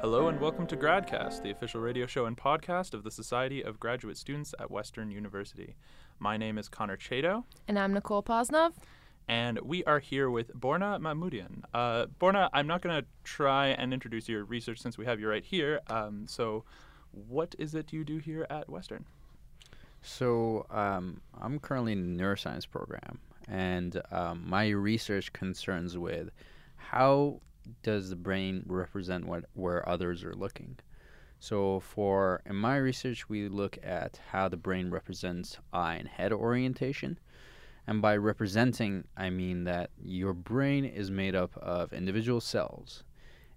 Hello and welcome to GradCast, the official radio show and podcast of the Society of Graduate Students at Western University. My name is Connor Chato, And I'm Nicole Posnov. and we are here with Borna Mahmoudian. Uh, Borna, I'm not going to try and introduce your research since we have you right here. Um, so, what is it you do here at Western? So um, I'm currently in the neuroscience program, and um, my research concerns with how does the brain represent what where others are looking. So for in my research, we look at how the brain represents eye and head orientation. And by representing, I mean that your brain is made up of individual cells.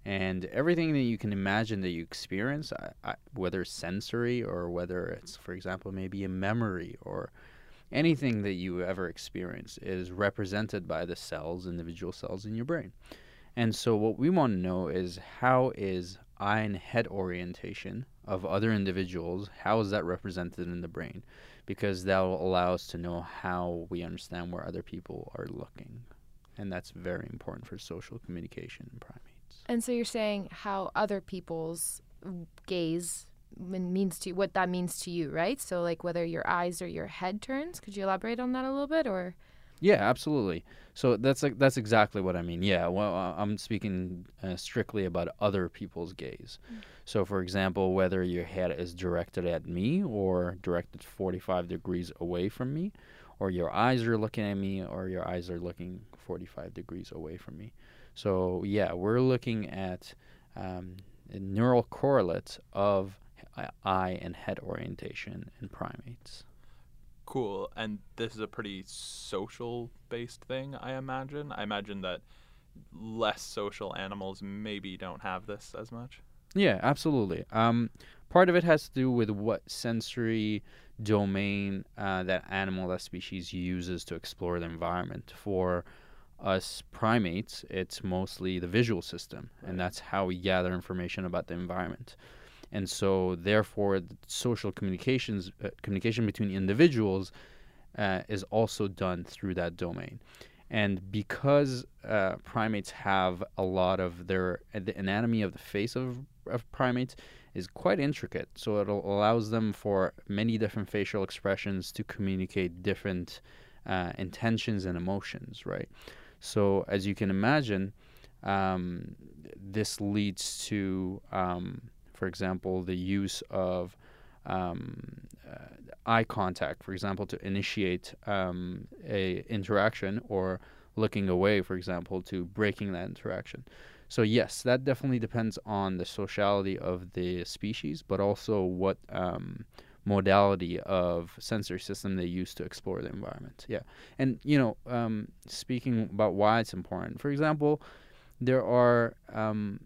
And everything that you can imagine that you experience, I, I, whether sensory or whether it's, for example, maybe a memory or anything that you ever experience, is represented by the cells, individual cells in your brain. And so, what we want to know is how is eye and head orientation of other individuals, how is that represented in the brain? Because that will allow us to know how we understand where other people are looking. And that's very important for social communication in primates. And so you're saying how other people's gaze means to you what that means to you, right? So like whether your eyes or your head turns. Could you elaborate on that a little bit, or Yeah, absolutely. So that's like that's exactly what I mean. Yeah, well, I'm speaking uh, strictly about other people's gaze. So, for example, whether your head is directed at me or directed 45 degrees away from me, or your eyes are looking at me, or your eyes are looking 45 degrees away from me. So, yeah, we're looking at um, neural correlates of uh, eye and head orientation in primates. Cool. And this is a pretty social based thing, I imagine. I imagine that less social animals maybe don't have this as much. Yeah, absolutely. Um, part of it has to do with what sensory domain uh, that animal, that species uses to explore the environment. For us primates, it's mostly the visual system, Right. and that's how we gather information about the environment. And so, therefore, the social communications uh, communication between individuals uh, is also done through that domain. And because uh, primates have a lot of their the anatomy of the face of, of primates is quite intricate, so it allows them for many different facial expressions to communicate different uh, intentions and emotions, right? So as you can imagine, um, this leads to, um, for example, the use of um, uh, eye contact, for example, to initiate um, a interaction, or looking away, for example, to breaking that interaction. So yes, that definitely depends on the sociality of the species, but also what um, modality of sensory system they use to explore the environment. Yeah, and you know, um, speaking about why it's important, for example, there are um,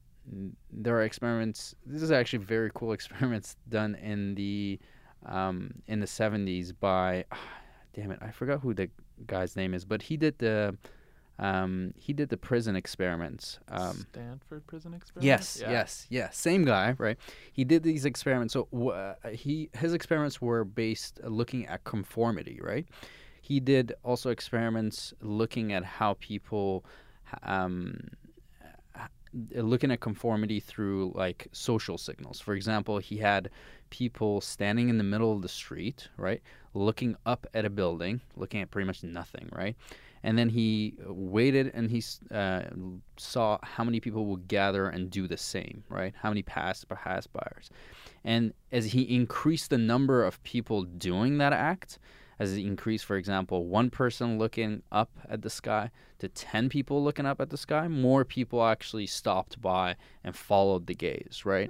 there are experiments. This is actually very cool experiments done in the um, in the 70s by damn it, I forgot who the guy's name is, but he did the um, he did the prison experiments. Um, Stanford prison experiment? Yes, Yeah. yes, yes. Same guy, right? He did these experiments. So uh, he his experiments were based uh, looking at conformity, right? He did also experiments looking at how people um, looking at conformity through like social signals. For example, he had people standing in the middle of the street, right, looking up at a building, looking at pretty much nothing, right? And then he waited and he uh, saw how many people would gather and do the same, right? How many pass pass buyers. And as he increased the number of people doing that act, as it increased, for example, one person looking up at the sky to 10 people looking up at the sky, more people actually stopped by and followed the gaze, right?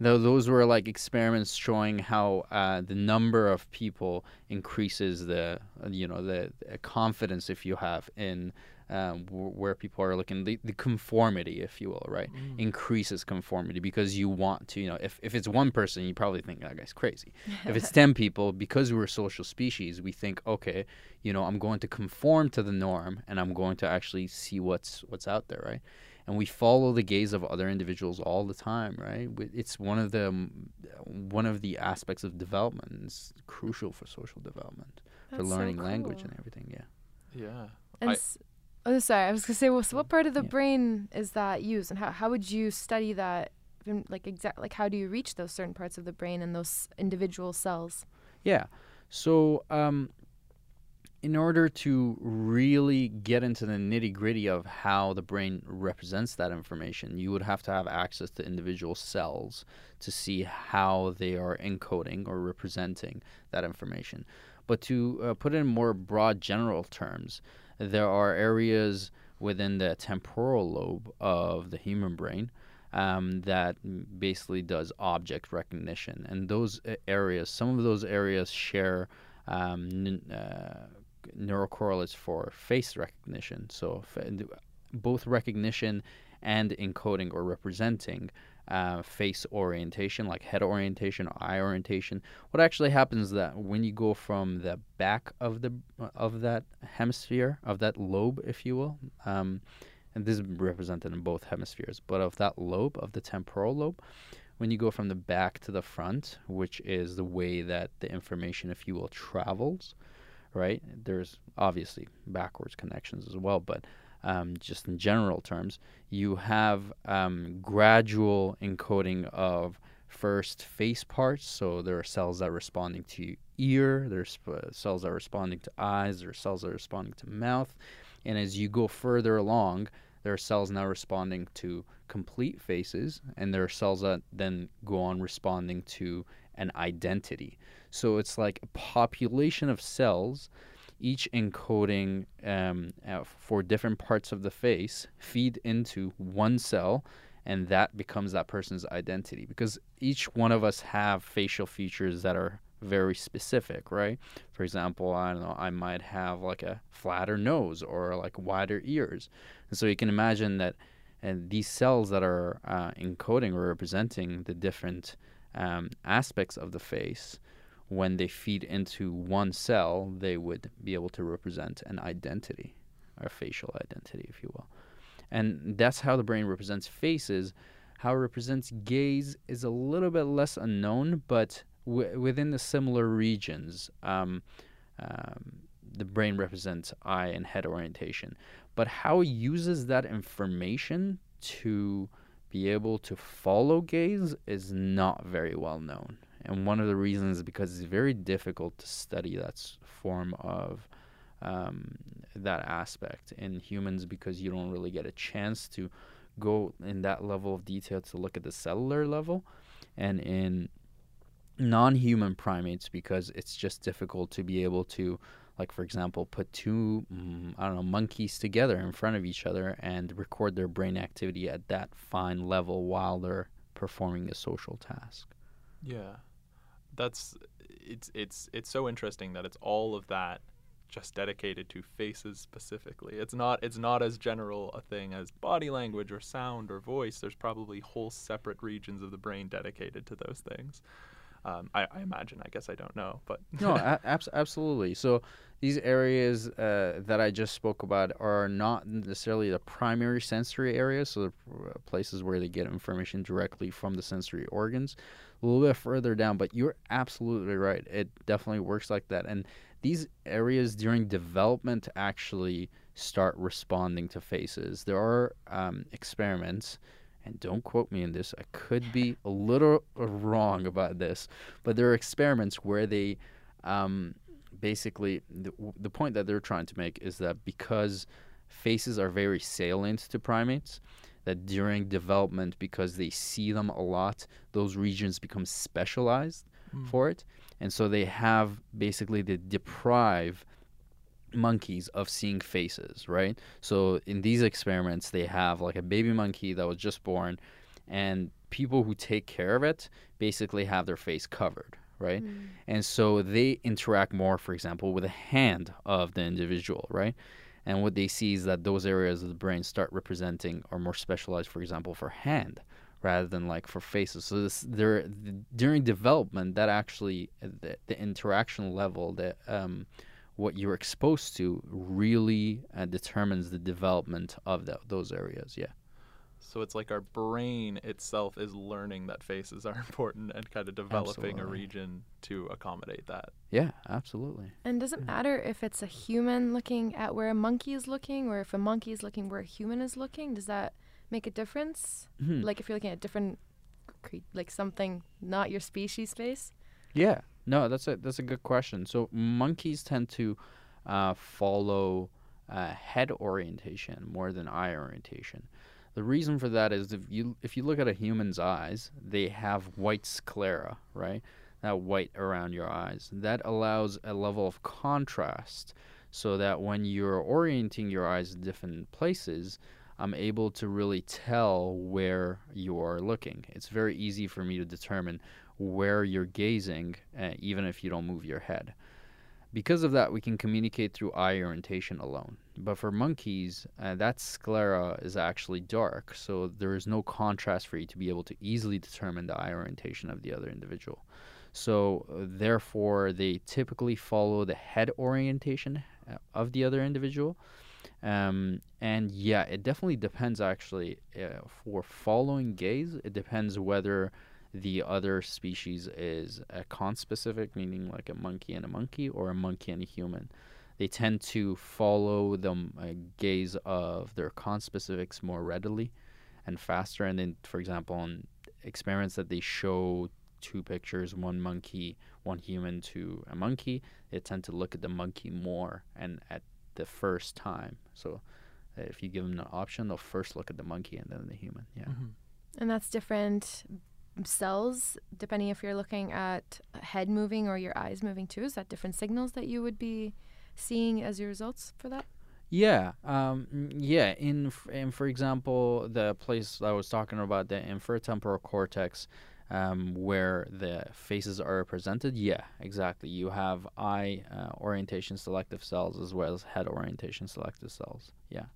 Though those were like experiments showing how uh, the number of people increases the, you know, the, the confidence if you have in um, w- where people are looking, the, the conformity, if you will, right? Mm. Increases conformity because you want to, you know, if, if it's one person, you probably think that guy's crazy. if it's 10 people, because we're a social species, we think, okay, you know, I'm going to conform to the norm and I'm going to actually see what's what's out there, right? And we follow the gaze of other individuals all the time, right? It's one of the one of the aspects of development. It's crucial for social development, for That's so learning language and everything. Yeah. Yeah. And I- s- oh, sorry, I was gonna say, well, so what part of the Yeah. brain is that used, and how how would you study that like exact like how do you reach those certain parts of the brain and those individual cells? Yeah. So, um, in order to really get into the nitty gritty of how the brain represents that information, you would have to have access to individual cells to see how they are encoding or representing that information. But to uh, put it in more broad general terms, there are areas within the temporal lobe of the human brain um, that basically does object recognition. And those uh, areas, some of those areas share um, n- uh, for face recognition. So both recognition and encoding or representing uh, face orientation, like head orientation or eye orientation. What actually happens is that when you go from the back of the of that hemisphere of that lobe, if you will, um, and this is represented in both hemispheres, but of that lobe of the temporal lobe, when you go from the back to the front, which is the way that the information, if you will, travels, right? There's obviously backwards connections as well, but um, just in general terms, you have um, gradual encoding of first face parts. So there are cells that are responding to ear, there's cells that are responding to eyes, there are cells that are responding to mouth. And as you go further along, there are cells now responding to complete faces, and there are cells that then go on responding to an identity. So it's like a population of cells each encoding um, for different parts of the face feed into one cell and that becomes that person's identity because each one of us have facial features that are very specific right? For example i don't know i might have like a flatter nose or like wider ears. And so you can imagine that and these cells that are uh, encoding or representing the different um, aspects of the face when they feed into one cell, they would be able to represent an identity, or facial identity, if you will. And that's how the brain represents faces. How it represents gaze is a little bit less unknown, but w- within the similar regions, um, um, the brain represents eye and head orientation. But how it uses that information to be able to follow gaze is not very well known and one of the reasons is because it's very difficult to study that form of um, that aspect in humans because you don't really get a chance to go in that level of detail to look at the cellular level and in non-human primates because it's just difficult to be able to like for example put two mm, i don't know monkeys together in front of each other and record their brain activity at that fine level while they're performing a social task. Yeah that's it's it's it's so interesting that it's all of that just dedicated to faces specifically. It's not it's not as general a thing as body language or sound or voice. There's probably whole separate regions of the brain dedicated to those things. Um, I, I, imagine. I guess I don't know, but no, a- abs- absolutely. So these areas uh, that I just spoke about are not necessarily the primary sensory areas, so the uh, places where they get information directly from the sensory organs. A little bit further down, but you're absolutely right. It definitely works like that, and these areas during development actually start responding to faces. There are um, experiments and don't quote me in this, I could be a little wrong about this, but there are experiments where they um, basically, the, the point that they're trying to make is that because faces are very salient to primates, that during development, because they see them a lot, those regions become specialized mm. for it. And so they have basically they deprive monkeys of seeing faces, right? So in these experiments, they have like a baby monkey that was just born, and people who take care of it basically have their face covered, right? Mm. And so they interact more, for example, with the hand of the individual, right? And what they see is that those areas of the brain start representing are more specialized, for example, for hand rather than like for faces. So this, there, the, during development, that actually the, the interaction level that um, what you're exposed to really uh, determines the development of the, those areas. Yeah. So it's like our brain itself is learning that faces are important and kind of developing absolutely. a region to accommodate that. Yeah, absolutely. And does it yeah. matter if it's a human looking at where a monkey is looking or if a monkey is looking where a human is looking? Does that make a difference? Mm-hmm. Like if you're looking at different cre- like something not your species space? Yeah, no, that's a that's a good question. So monkeys tend to uh, follow uh, head orientation more than eye orientation. The reason for that is if you if you look at a human's eyes, they have white sclera, right? That white around your eyes. That allows a level of contrast so that when you're orienting your eyes in different places, I'm able to really tell where you are looking. It's very easy for me to determine where you're gazing, uh, even if you don't move your head. Because of that, we can communicate through eye orientation alone. But for monkeys, uh, that sclera is actually dark, so there is no contrast for you to be able to easily determine the eye orientation of the other individual. So, uh, therefore, they typically follow the head orientation uh, of the other individual. Um, and yeah, it definitely depends actually. Uh, for following gaze, it depends whether the other species is a conspecific, meaning like a monkey and a monkey, or a monkey and a human. They tend to follow the uh, gaze of their conspecifics more readily and faster. And then, for example, in experiments that they show two pictures, one monkey, one human to a monkey, they tend to look at the monkey more and at the first time. So if you give them an option, they'll first look at the monkey and then the human. Yeah. Mm-hmm. And that's different cells depending if you're looking at head moving or your eyes moving too. Is that different signals that you would be seeing as your results for that? Yeah, um, yeah. In in for example, the place I was talking about, the inferotemporal cortex, um, where the faces are represented. Yeah, exactly. You have eye uh, orientation selective cells as well as head orientation selective cells. Yeah.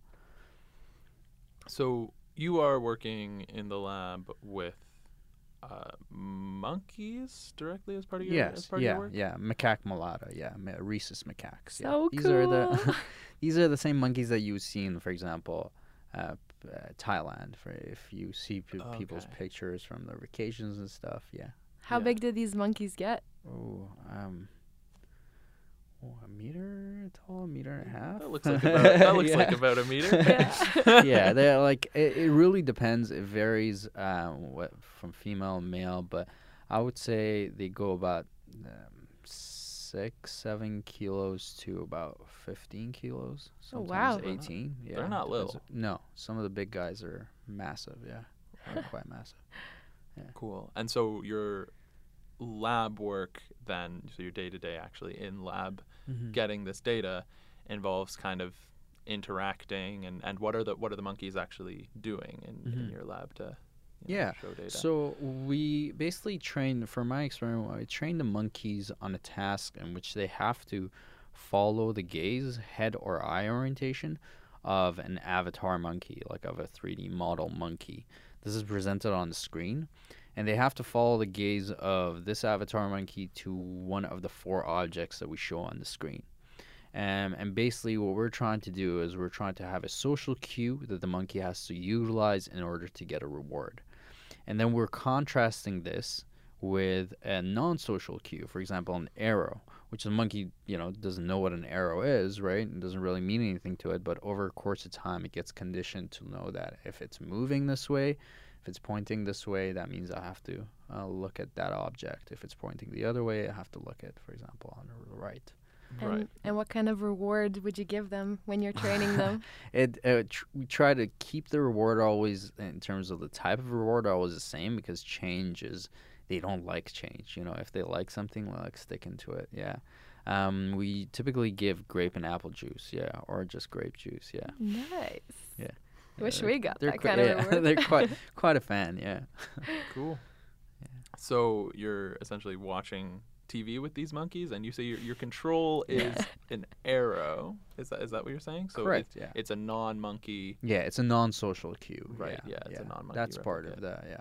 So you are working in the lab with uh, monkeys directly as part of your yes, as part yeah, of your work? yeah, Macaca mulatta, yeah, ma- rhesus macaques. yeah. So these are the these are the same monkeys that you've seen, for example, uh, uh, Thailand. For if you see p- people's pictures from their vacations and stuff, yeah. How Yeah. big did these monkeys get? Oh, um, oh, a meter tall, a meter and a half. That looks like about, that looks like about a meter. Yeah. yeah, they're like it, it really depends. It varies um, what from female and male, but I would say they go about um, six, seven kilos to about fifteen kilos. Oh, Sometimes wow. They're eighteen. yeah, they're not little. No, some of the big guys are massive. Yeah, they're quite massive. Cool. And so your lab work then, so your day to day actually in lab, Mm-hmm. getting this data involves kind of interacting and, and what are the what are the monkeys actually doing in, in Mhm. your lab to you know, Yeah, show data? So we basically train, for my experiment, I train the monkeys on a task in which they have to follow the gaze, head or eye orientation of an avatar monkey, like of a 3D model monkey. This is presented on the screen, and they have to follow the gaze of this avatar monkey to one of the four objects that we show on the screen. Um, and basically, what we're trying to do is we're trying to have a social cue that the monkey has to utilize in order to get a reward. And then we're contrasting this with a non-social cue, for example, an arrow, which the monkey, you know, doesn't know what an arrow is, right? It doesn't really mean anything to it, but over a course of time, it gets conditioned to know that if it's moving this way, if it's pointing this way, that means I have to uh, look at that object. If it's pointing the other way, I have to look at, for example, on the right. And, right. and what kind of reward would you give them when you're training them? It uh, tr- we try to keep the reward always in terms of the type of reward always the same because change is they don't like change. You know, if they like something, they like sticking to it. Yeah. Um, we typically give grape and apple juice, yeah, or just grape juice, yeah. nice. Yeah. Wish they're- we got they're that qui- kind of reward. they're quite quite a fan, yeah. Cool. So you're essentially watching TV with these monkeys, and you say your, your control is an arrow. Is that is that what you're saying? So Correct, It's, yeah. it's a non-monkey. Yeah, it's a non-social cue. Right, yeah, it's a non-monkey That's part of the yeah.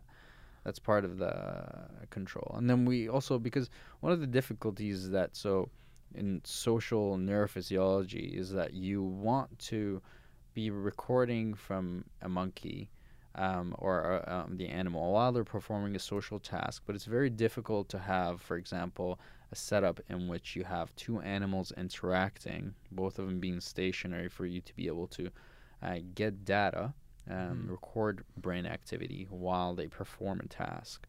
That's part of the control. And then we also because one of the difficulties is that so in social neurophysiology is that you want to be recording from a monkey um, or uh, um, the animal while they're performing a social task, but it's very difficult to have, for example, a setup in which you have two animals interacting, both of them being stationary, for you to be able to uh, get data um, Mhm. record brain activity while they perform a task.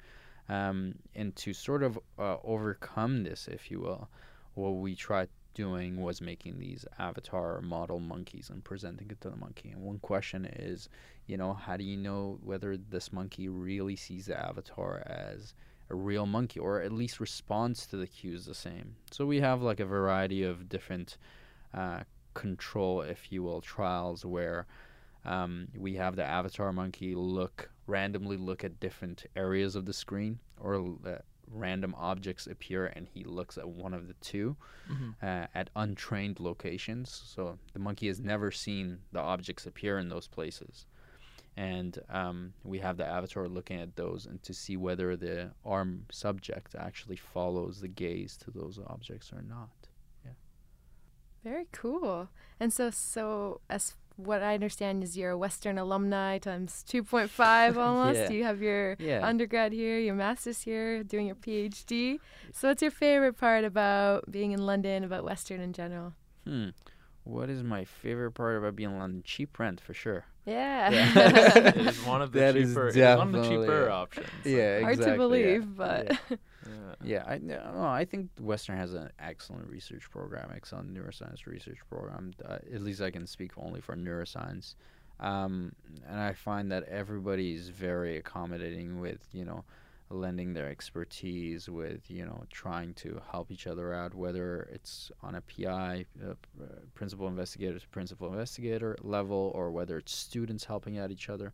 Um, and to sort of uh, overcome this, if you will, what we tried doing was making these avatar model monkeys and presenting it to the monkey. And one question is, you know, how do you know whether this monkey really sees the avatar as a real monkey or at least responds to the cues the same? So we have like a variety of different uh, control, if you will, trials where um, we have the avatar monkey look randomly look at different areas of the screen or uh, random objects appear and he looks at one of the two Mhm. uh, at untrained locations. So the monkey has never seen the objects appear in those places. And um, we have the avatar looking at those and to see whether the arm subject actually follows the gaze to those objects or not. Yeah. Very cool. And so, so as what I understand is you're a Western alumni times 2.5 almost. Yeah. You have your Yeah. undergrad here, your master's here, doing your PhD. So, what's your favorite part about being in London, about Western in general? Hmm. What is my favorite part about being in London? Cheap rent for sure. Yeah. Yeah. it is one of the That is cheaper. It is one of the definitely- cheaper options. Yeah, Hard to exactly, yeah. believe, but Yeah. Yeah. Yeah, I no, I think Western has an excellent research program, excellent neuroscience research program. Uh, at least I can speak only for neuroscience, um, and I find that everybody is very accommodating with you know lending their expertise with you know trying to help each other out, whether it's on a PI, uh, uh, principal investigator to principal investigator level, or whether it's students helping out each other.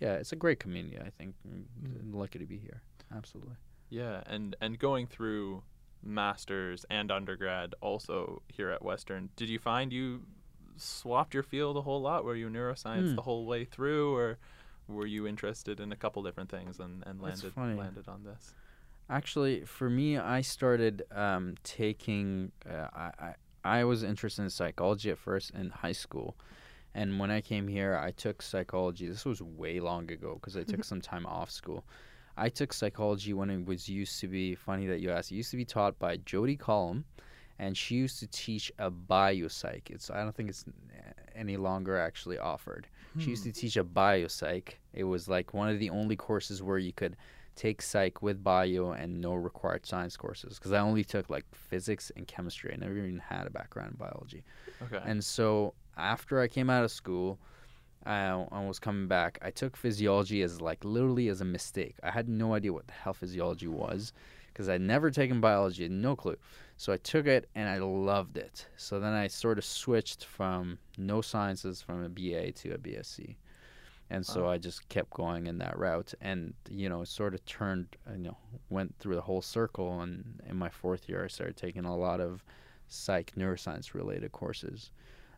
Yeah, it's a great community. I think. Mm, Lucky to be here. Absolutely. Yeah, and and going through masters and undergrad also here at Western, did you find you swapped your field a whole lot? Were you neuroscience Hmm. the whole way through, or were you interested in a couple different things and, and landed landed on this? Actually, for me, I started um, taking. Uh, I, I I was interested in psychology at first in high school, and when I came here, I took psychology. This was way long ago because I took some time off school. I took psychology when it was used to be. Funny that you asked. It used to be taught by Jody Collum, and she used to teach a biopsych. It's I don't think it's any longer actually offered. She used hmm. to teach a biopsych. It was like one of the only courses where you could take psych with bio and no required science courses because I only took like physics and chemistry. I never even had a background in biology. Okay. And so after I came out of school, I, I was coming back. I took physiology as like literally as a mistake. I had no idea what the hell physiology was because I'd never taken biology, no clue. So I took it and I loved it. So then I sort of switched from no sciences from a BA to a BSc. And so Wow. I just kept going in that route and, you know, sort of turned, you know, went through the whole circle. And in my fourth year, I started taking a lot of psych neuroscience related courses.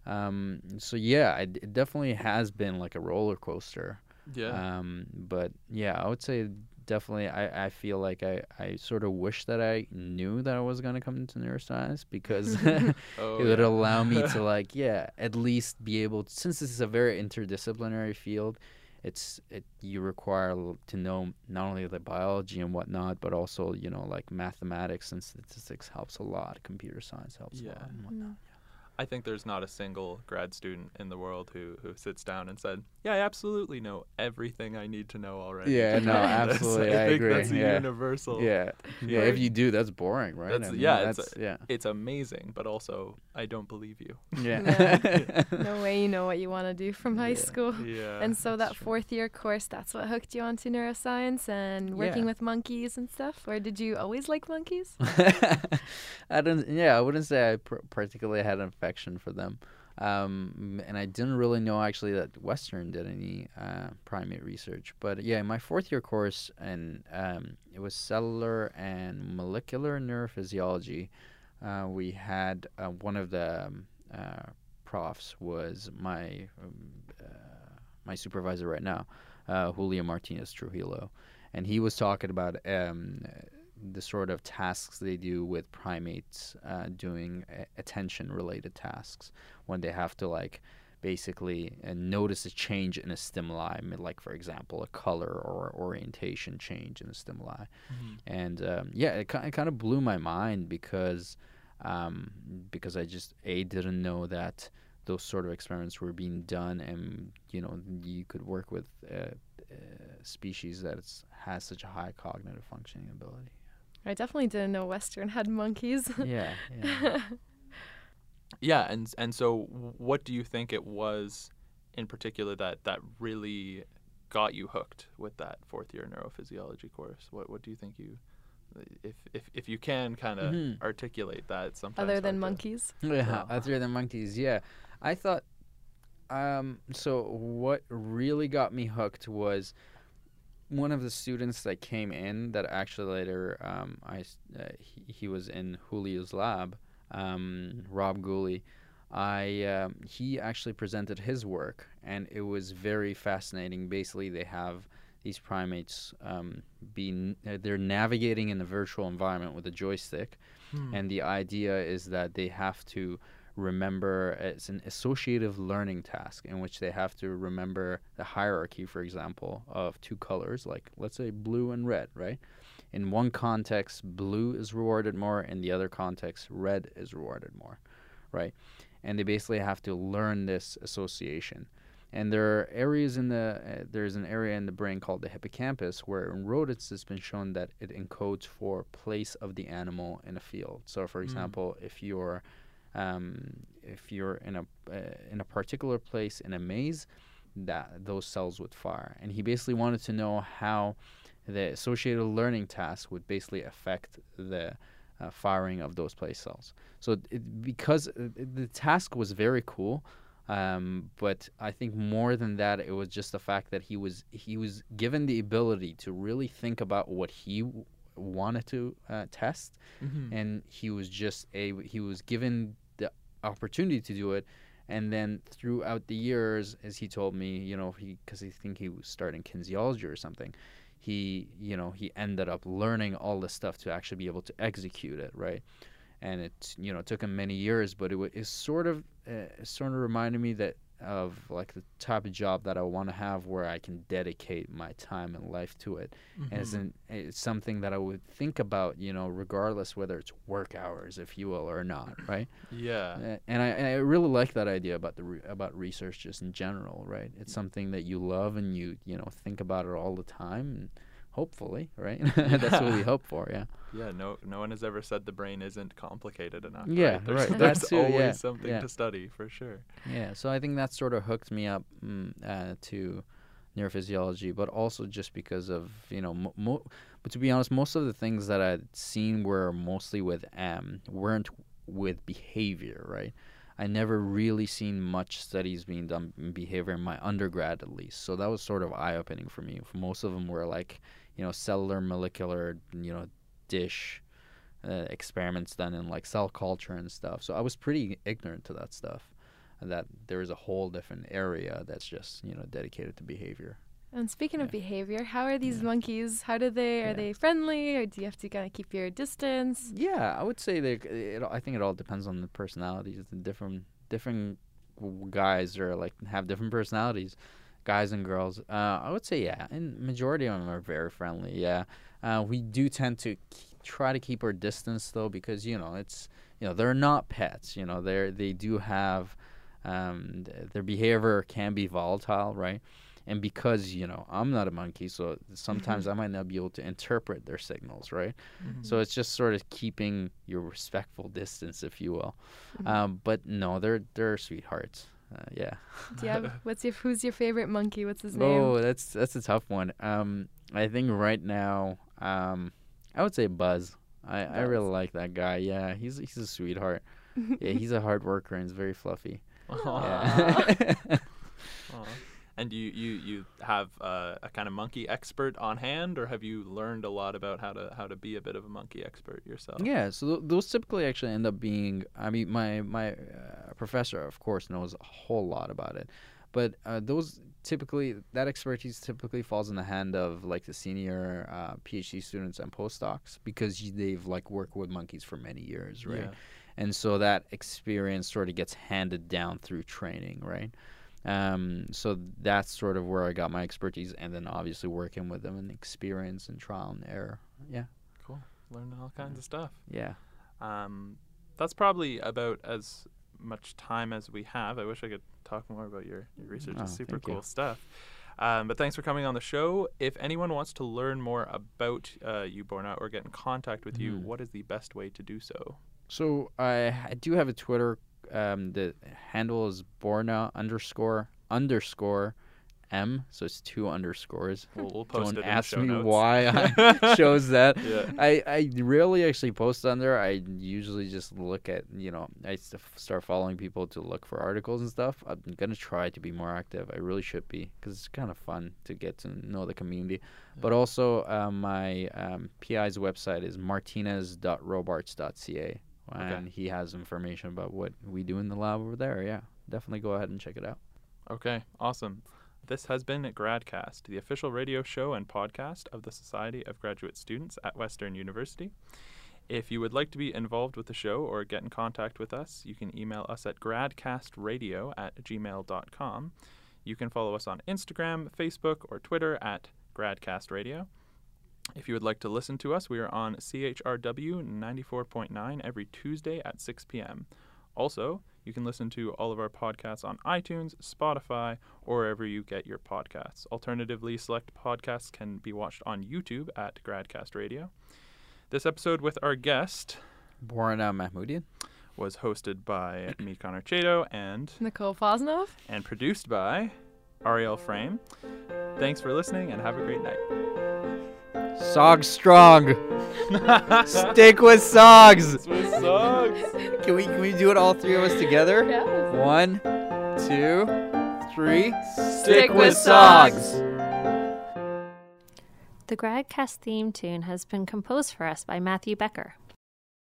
Um, so yeah, it, it definitely has been like a roller coaster. yeah. Um, but yeah, I would say definitely. I, I feel like I, I sort of wish that I knew that I was gonna come into neuroscience because oh, it would yeah. allow me to like yeah at least be able to, since this is a very interdisciplinary field. It's it you require to know not only the biology and whatnot, but also you know like mathematics and statistics helps a lot. Computer science helps Yeah. a lot and mm-hmm. whatnot. I think there's not a single grad student in the world who, who sits down and said, "Yeah, I absolutely know everything I need to know already." Yeah, no, absolutely, I, I think agree, that's a yeah. universal. Yeah, yeah. If you do, that's boring, right? That's- I mean, yeah, it's yeah, It's amazing, but also I don't believe you. yeah. no way you know what you want to do from high Yeah. school. Yeah. And so that true. fourth year course, that's what hooked you onto neuroscience and working Yeah. with monkeys and stuff? Or did you always like monkeys? I don't. Yeah, I wouldn't say I pr- particularly had an affection for them, um, and I didn't really know actually that Western did any uh, primate research. But yeah, my fourth year course, and um, it was cellular and molecular neurophysiology. Uh, we had uh, one of the um, uh, profs was my um, uh, my supervisor right now, uh, Julio Martinez Trujillo, and he was talking about um, the sort of tasks they do with primates uh, doing attention related tasks. When they have to like basically uh, notice a change in a stimuli I mean, like for example a color or orientation change in a stimuli. And um, yeah it, it kind of blew my mind because um, because I just a didn't know that those sort of experiments were being done, and you know you could work with uh, uh, species that has such a high cognitive functioning ability. I definitely didn't know Western had monkeys. yeah, yeah. Yeah, and and so what do you think it was in particular that that really got you hooked with that fourth year neurophysiology course? What what do you think you if if if you can kind of Mhm. articulate that sometimes Other than hard to- monkeys. Yeah, Yeah. other than monkeys, yeah. I thought um so what really got me hooked was one of the students that came in that actually later um I uh, he, he was in Julio's lab, um Rob Gulli. I um, he actually presented his work and it was very fascinating. Basically, they have these primates um, being uh, they're navigating in a virtual environment with a joystick Hmm. and the idea is that they have to remember it's an associative learning task in which they have to remember the hierarchy for example of two colors like let's say blue and red right in one context blue is rewarded more in the other context red is rewarded more right and they basically have to learn this association and there are areas in the uh, there's an area in the brain called the hippocampus where in rodents it's been shown that it encodes for place of the animal in a field. So, for Mm. example, if you're um, if you're in a uh, in a particular place in a maze, that those cells would fire. And he basically wanted to know how the associated learning task would basically affect the uh, firing of those place cells. So, it, because uh, the task was very cool, um, but I think more than that, it was just the fact that he was he was given the ability to really think about what he w- wanted to uh, test, Mhm. and he was just a he was given opportunity to do it, and then throughout the years, as he told me, you know, he because I think he was starting kinesiology or something. He, you know, he ended up learning all this stuff to actually be able to execute it, right? and it you know took him many years but it sort of uh, sort of reminded me that of like the type of job that I want to have where I can dedicate my time and life to it and it's, Mhm. an, it's something that I would think about you know regardless whether it's work hours if you will or not right yeah. And I, and I really like that idea about the re- about research just in general right it's something that you love and you you know think about it all the time and hopefully right that's what we hope for yeah Yeah, no, no one has ever said the brain isn't complicated enough. Yeah, right. There's, right, There's too, always yeah, something yeah. to study for sure. Yeah, so I think that sort of hooked me up mm, uh, to neurophysiology, but also just because of you know, mo- mo- but to be honest, most of the things that I'd seen were mostly with um weren't with behavior, right? I never really seen much studies being done in behavior in my undergrad, at least. So that was sort of eye opening for me. Most of them were like, you know, cellular, molecular, you know, dish uh, experiments done in like cell culture and stuff. So I was pretty ignorant to that stuff that there is a whole different area that's just you know dedicated to behavior. And speaking of behavior, how are these Yeah. monkeys? How do they? Are Yeah. they friendly, or do you have to kind of keep your distance? Yeah, I would say that it, I think it all depends on the personalities. The different different guys are like have different personalities, guys and girls. Uh, I would say yeah, and majority of them are very friendly. Yeah, uh, we do tend to k- try to keep our distance though because you know it's you know they're not pets. You know they they do have um, th- their behavior can be volatile, right? And because you know I'm not a monkey, so sometimes I might not be able to interpret their signals, right? So it's just sort of keeping your respectful distance, if you will. Mhm. Um, but no, they're they're sweethearts. Uh, yeah. Do you have what's your who's your favorite monkey? What's his name? Oh, that's that's a tough one. Um, I think right now, um, I would say Buzz. I, I really like that guy. Yeah, he's he's a sweetheart. Yeah, he's a hard worker and he's very fluffy. Aw. Yeah. Aw. And you you you have uh, a kind of monkey expert on hand, or have you learned a lot about how to how to be a bit of a monkey expert yourself? Yeah, so th- those typically actually end up being. I mean, my my uh, professor, of course, knows a whole lot about it, but uh, those typically that expertise typically falls in the hand of like the senior uh, PhD students and postdocs because they've like worked with monkeys for many years, right? Yeah. And so that experience sort of gets handed down through training, right? Um, so that's sort of where I got my expertise, and then obviously working with them and experience and trial and error. Yeah, Cool. Learning all kinds of stuff. yeah. Um, that's probably about as much time as we have. I wish I could talk more about your, your research. Oh, it's super thank you. cool stuff. Um, but thanks for coming on the show. If anyone wants to learn more about uh, you, Borna, or get in contact with you, Mhm. what is the best way to do so? So I, I do have a Twitter. Um, the handle is Borna underscore underscore M. So it's two underscores. We'll, we'll post Don't it ask me notes. why I chose that. Yeah. I, I rarely actually post on there. I usually just look at, you know, I start following people to look for articles and stuff. I'm going to try to be more active. I really should be because it's kind of fun to get to know the community. But also, uh, my um, PI's website is martinez.robarts.ca. And he has information about what we do in the lab over there. Yeah, definitely go ahead and check it out. Okay, awesome. This has been GradCast, the official radio show and podcast of the Society of Graduate Students at Western University. If you would like to be involved with the show or get in contact with us, you can email us at gradcastradio at gmail.com. You can follow us on Instagram, Facebook, or Twitter at GradCastRadio. If you would like to listen to us, we are on CHRW 94.9 every Tuesday at 6 p.m. Also, you can listen to all of our podcasts on iTunes, Spotify, or wherever you get your podcasts. Alternatively, select podcasts can be watched on YouTube at Gradcast Radio. This episode with our guest Borna uh, Mahmoudian. was hosted by me, Connor Chato, and Nicole Fosnov. and produced by Ariel Frame. Thanks for listening and have a great night. Sog strong. Stick with Sogs. Can we can we do it all three of us together? Yes. One, two, three. Stick with Sogs. The Gradcast theme tune has been composed for us by Matthew Becker.